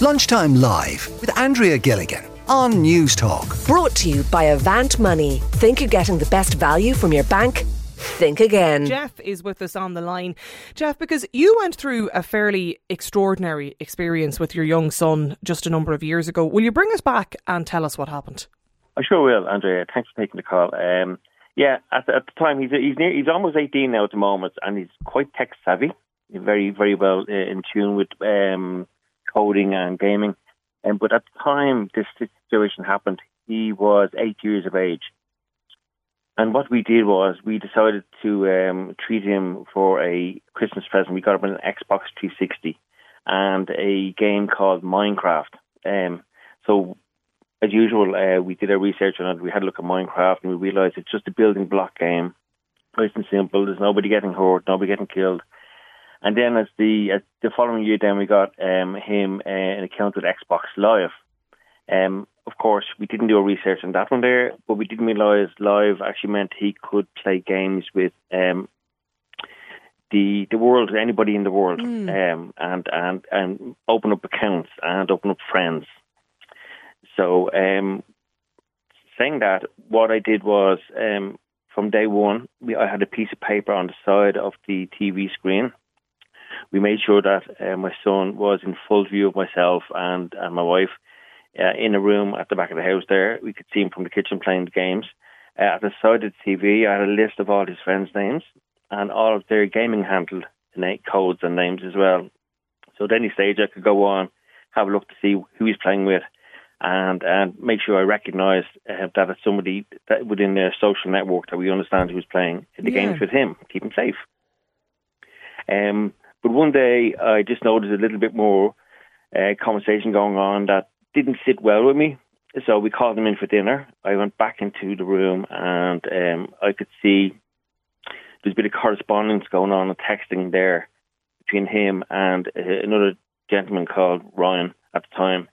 Lunchtime Live with Andrea Gilligan on Newstalk. Brought to you by Avant Money. Think you're getting the best value from your bank? Think again. Jeff is with us on the line. Jeff, because you went through a fairly extraordinary experience with your young son just a number of years ago. Will you bring us back and tell us what happened? I sure will, Andrea. Thanks for taking the call. Um, yeah, at the, at the time he's he's near, he's almost eighteen now at the moment, and he's quite tech savvy. Very very well uh, in tune with um, coding and gaming. Um, but at the time this situation happened, he was eight years of age. And what we did was we decided to um, treat him for a Christmas present. We got him an Xbox 360 and a game called Minecraft. Um, so, as usual, uh, we did our research on it. We had a look at Minecraft and we realised it's just a building block game. Nice and simple. There's nobody getting hurt, nobody getting killed. And then as the as the following year, then we got um, him uh, an account with Xbox Live. Um, of course, we didn't do a research on that one there, but we didn't realise Live actually meant he could play games with um, the the world, anybody in the world, Mm. um, and and and open up accounts and open up friends. So, um, saying that, what I did was um, from day one, we, I had a piece of paper on the side of the TV screen. We made sure that uh, my son was in full view of myself and, and my wife uh, in a room at the back of the house there. We could see him from the kitchen playing the games. Uh, at the side of the TV, I had a list of all his friends' names and all of their gaming handle codes and names as well. So at any stage, I could go on, have a look to see who he's playing with, and and make sure I recognise uh, that it's somebody that within their social network that we understand who's playing the Yeah. games with him, keep him safe. Um, but one day I just noticed a little bit more uh, conversation going on that didn't sit well with me. So we called him in for dinner. I went back into the room and um, I could see there's a bit of correspondence going on and texting there between him and uh, another gentleman called Ryan at the time.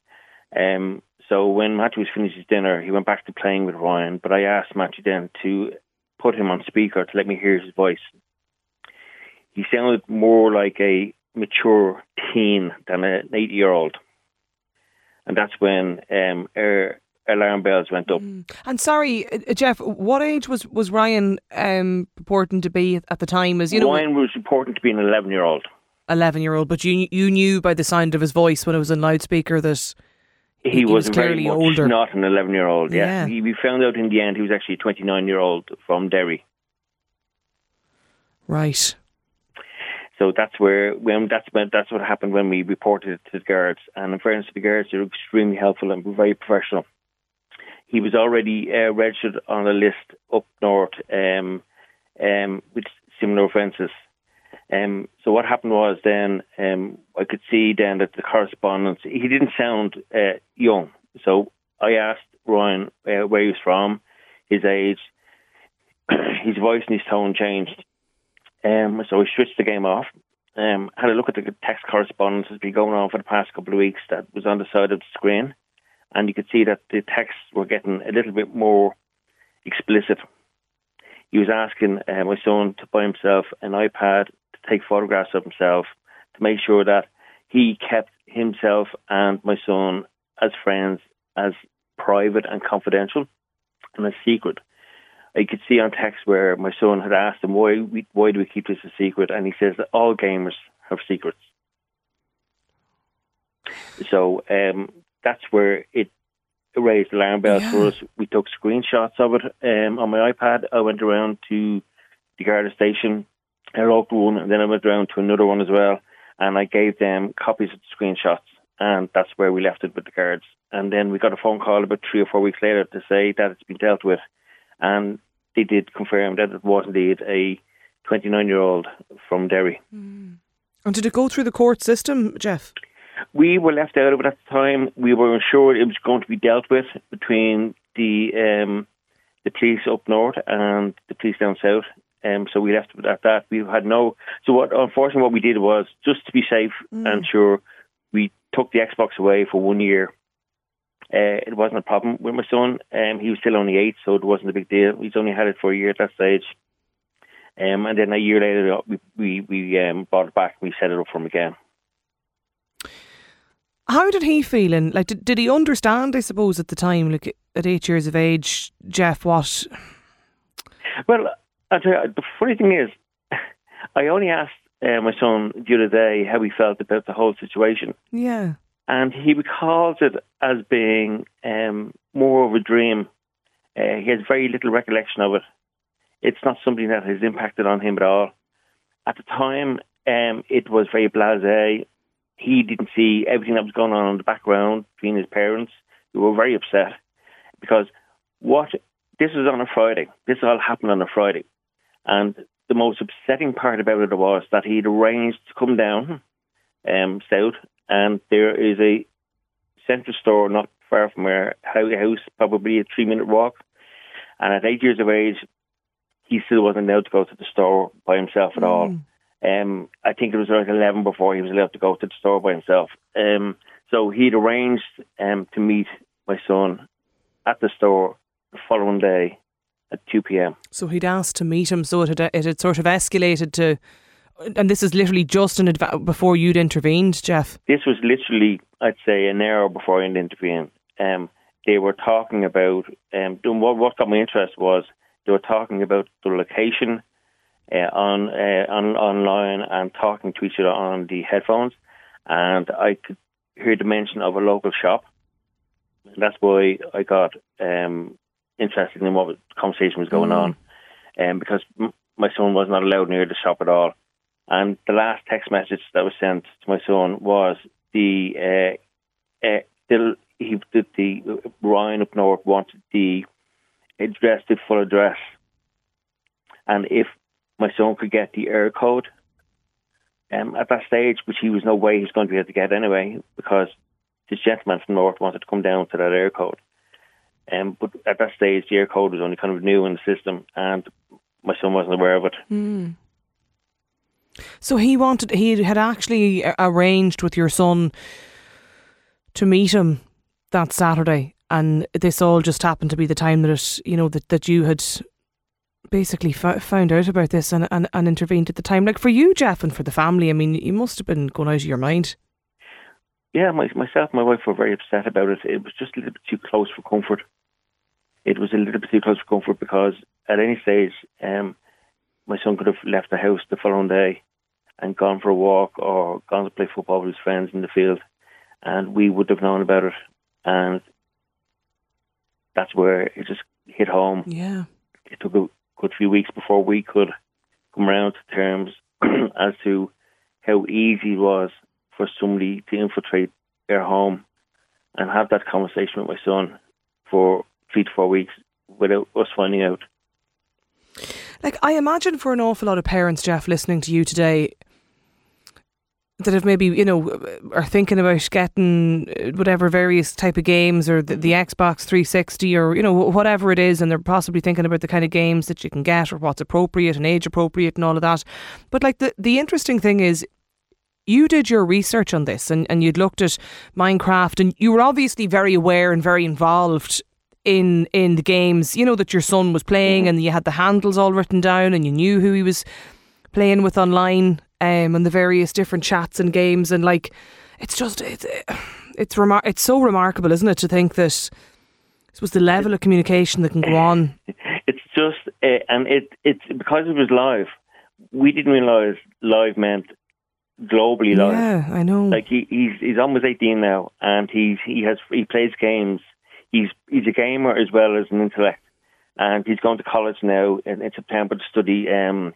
Um, so when Matthew was finished his dinner, he went back to playing with Ryan. But I asked Matthew then to put him on speaker to let me hear his voice. He sounded more like a mature teen than an eight-year-old, and that's when um, our alarm bells went up. And sorry, uh, Jeff, what age was, was Ryan um, purporting to be at the time? As you know, Ryan was reporting to be an eleven-year-old. eleven year old, but you you knew by the sound of his voice when it was in loudspeaker that He, He was, was clearly older. not an 11 year old. Yeah. Yeah. He, we found out in the end he was actually a 29 year old from Derry. right. So that's where when that's when that's what happened when we reported it to the guards. And in fairness to the guards, they were extremely helpful and very professional. He was already uh, registered on a list up north um, um, with similar offences. Um, so what happened was then um, I could see then that the correspondence he didn't sound uh, young. So I asked Ryan uh, where he was from, his age, his voice and his tone changed. Um, so we switched the game off. Um, had a look at the text correspondence that's been going on for the past couple of weeks that was on the side of the screen, and you could see that the texts were getting a little bit more explicit. He was asking uh, my son to buy himself an iPad to take photographs of himself to make sure that he kept himself and my son as friends as private and confidential and a secret. I could see on text where my son had asked him why we, why do we keep this a secret, and he says that all gamers have secrets. So um, that's where it raised alarm bells for us. We took screenshots of it um, on my iPad. I went around to the Garda station, a local one, and then I went around to another one as well, and I gave them copies of the screenshots, and that's where we left it with the guards. And then we got a phone call about three or four weeks later to say that it's been dealt with, and they did confirm that it was indeed a 29 year old from Derry. And did it go through the court system, Jeff? We were left out of it at the time. We were assured it was going to be dealt with between the um, the police up north and the police down south. Um, so we left it at that. We had no. So what? Unfortunately, what we did was just to be safe and sure, we took the Xbox away for one year. Uh, it wasn't a problem with my son. Um, he was still only eight, so it wasn't a big deal. He's only had it for a year at that stage. Um, and then a year later, we we, we um, bought it back. and We set it up for him again. how did he feel? And like, did, did he understand? I suppose at the time, like at eight years of age, Jeff, what? Well, I tell you, the funny thing is, I only asked uh, my son the other day how he felt about the whole situation. Yeah. And he recalls it as being um, more of a dream. Uh, he has very little recollection of it. It's not something that has impacted on him at all. At the time, um, it was very blasé. He didn't see everything that was going on in the background between his parents, who were very upset because what this was on a Friday. This all happened on a Friday, and the most upsetting part about it was that he'd arranged to come down um, south, and there is a central store not far from where our house, probably a three minute walk. And at eight years of age, he still wasn't allowed to go to the store by himself at mm. all. Um, I think it was around 11 before he was allowed to go to the store by himself. Um, so he'd arranged um, to meet my son at the store the following day at 2 p.m. So he'd asked to meet him, so it had, it had sort of escalated to. And this is literally just an adv- before you'd intervened, Jeff. This was literally, I'd say, an hour before I'd intervened. Um, they were talking about, um, what, what got my interest was they were talking about the location uh, on, uh, on online and talking to each other on the headphones, and I could hear the mention of a local shop. And That's why I got um, interested in what the conversation was going mm. on, um, because m- my son was not allowed near the shop at all. And the last text message that was sent to my son was the uh, uh, the, he did the Ryan up north wanted the address, the full address, and if my son could get the Eircode. Um, at that stage, which he was no way he was going to be able to get anyway, because this gentleman from North wanted to come down to that Eircode. Um, but at that stage, the Eircode was only kind of new in the system, and my son wasn't aware of it. Mm. So he wanted, he had actually arranged with your son to meet him that Saturday, and this all just happened to be the time that it, you know, that, that you had basically f- found out about this and, and, and intervened at the time. Like for you, Jeff, and for the family, I mean, you must have been going out of your mind. Yeah, my, myself and my wife were very upset about it. It was just a little bit too close for comfort. It was a little bit too close for comfort because at any stage, um, my son could have left the house the following day and gone for a walk or gone to play football with his friends in the field, and we would have known about it. And that's where it just hit home. Yeah, it took a good few weeks before we could come around to terms as to how easy it was for somebody to infiltrate their home and have that conversation with my son for three to four weeks without us finding out. Like, I imagine for an awful lot of parents, Jeff, listening to you today, that have maybe you know are thinking about getting uh, whatever various type of games or the, the, Xbox 360 or you know whatever it is and they're possibly thinking about the kind of games that you can get or what's appropriate and age appropriate and all of that. But like the the interesting thing is you did your research on this and, and you'd looked at Minecraft and you were obviously very aware and very involved in in the games, you know, that your son was playing and you had the handles all written down and you knew who he was playing with online um, and the various different chats and games and like it's just it's it's remar- it's so remarkable, isn't it, to think that this was the level of communication that can go on. It's just uh, and it it's because it was live. We didn't realise live meant globally live. Yeah, I know. Like he, he's he's almost eighteen now, and he's he has he plays games. He's he's a gamer as well as an intellect, and he's going to college now in, in September to study um,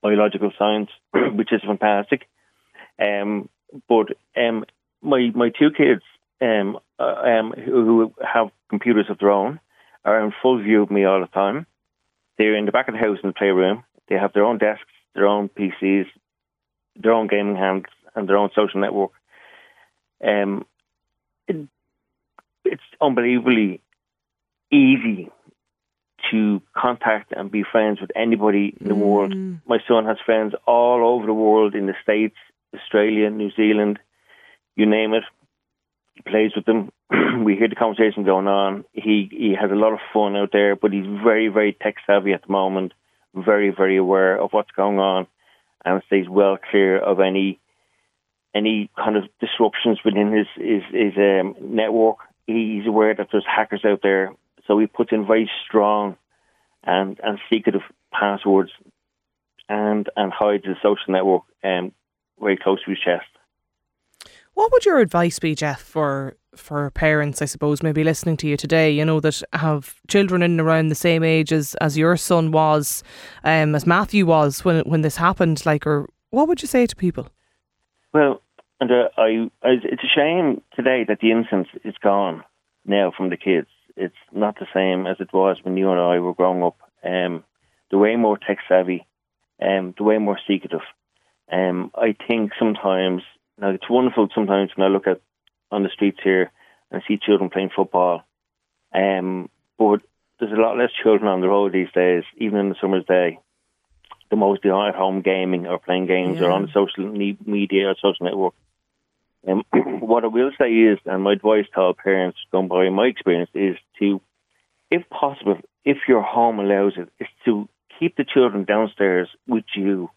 biological science, which is fantastic. Um, but um, my my two kids um, uh, um, who, who have computers of their own are in full view of me all the time. They're in the back of the house in the playroom. They have their own desks, their own PCs, their own gaming hands and their own social network. Um, it's unbelievably easy to contact and be friends with anybody in the mm. world. My son has friends all over the world in the States, Australia, New Zealand, you name it. He plays with them. we hear the conversation going on. He he has a lot of fun out there, but he's very, very tech savvy at the moment, very, very aware of what's going on and stays well clear of any any kind of disruptions within his his, his um, network. He's aware that there's hackers out there, so he puts in very strong and and secretive passwords and and hides his social network um, very close to his chest. What would your advice be, Jeff, for for parents, I suppose, maybe listening to you today, you know, that have children in and around the same age as, as your son was, um, as Matthew was when when this happened, like, or what would you say to people? Well, and uh, I, I, it's a shame today that the innocence is gone now from the kids. It's not the same as it was when you and I were growing up. Um, the way more tech savvy, um, the way more secretive. Um, I think sometimes now it's wonderful sometimes when I look at on the streets here and see children playing football. Um, but there's a lot less children on the road these days, even in the summer's day. The most are at home gaming or playing games Yeah. or on social media or social network. Um, what I will say is, and my advice to all parents, going by my experience, is to, if possible, if your home allows it, is to keep the children downstairs with you,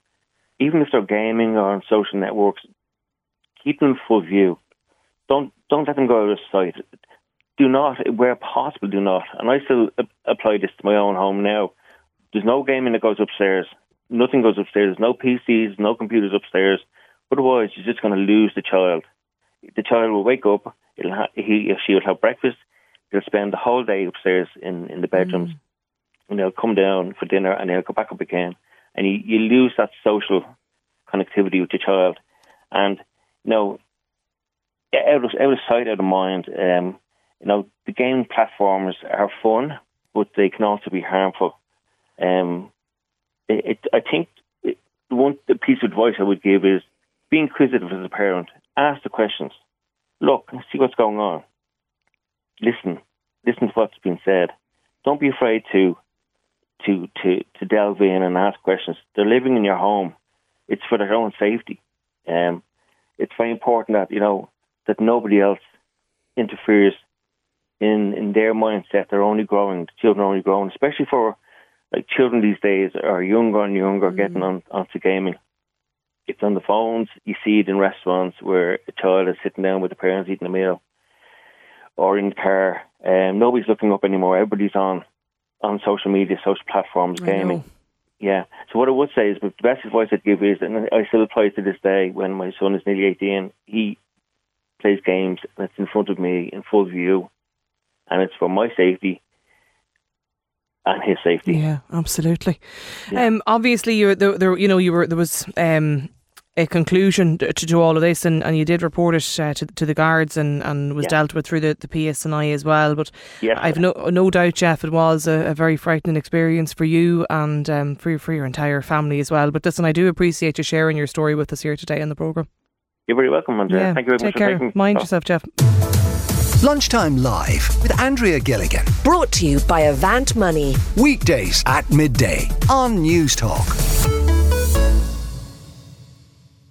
even if they're gaming or on social networks. Keep them in full view. Don't don't let them go out of sight. Do not, where possible, do not. And I still apply this to my own home now. There's no gaming that goes upstairs. Nothing goes upstairs. No PCs, no computers upstairs. Otherwise, you're just going to lose the child. The child will wake up. It'll ha- he or she will have breakfast. They'll spend the whole day upstairs in, in the bedrooms, and they'll come down for dinner, and they'll go back up again. And you, you lose that social connectivity with your child. And you know, out of out of sight, out of mind. Um, you know, the gaming platforms are fun, but they can also be harmful. Um, it, it, I think it, the one piece of advice I would give is be inquisitive as a parent. Ask the questions. Look, and see what's going on. Listen, listen to what's been said. Don't be afraid to to to to delve in and ask questions. They're living in your home. It's for their own safety. Um, it's very important that you know that nobody else interferes in in their mindset. They're only growing. The children are only growing, especially for like children these days are younger and younger getting on onto gaming. It's on the phones. You see it in restaurants where a child is sitting down with the parents eating a meal, or in the car. Um, nobody's looking up anymore. Everybody's on on social media, social platforms, gaming. Yeah. So what I would say is, the best advice I'd give is, and I still apply to this day when my son is nearly 18, he plays games and it's in front of me in full view, and it's for my safety and his safety. Yeah, absolutely. Yeah. Um, obviously, you there, there, you know, you were there was um a conclusion to, to all of this, and, and you did report it uh, to to the guards, and, and was Yeah. dealt with through the, the PSNI as well. But Yes. I've no no doubt, Jeff, it was a, a very frightening experience for you and um, for your, for your entire family as well. But listen, I do appreciate you sharing your story with us here today on the program. You're very welcome, Andrea. Thank you very take much care. for taking Mind oh. yourself, Jeff. Lunchtime Live with Andrea Gilligan. Brought to you by Avant Money. Weekdays at midday on Newstalk.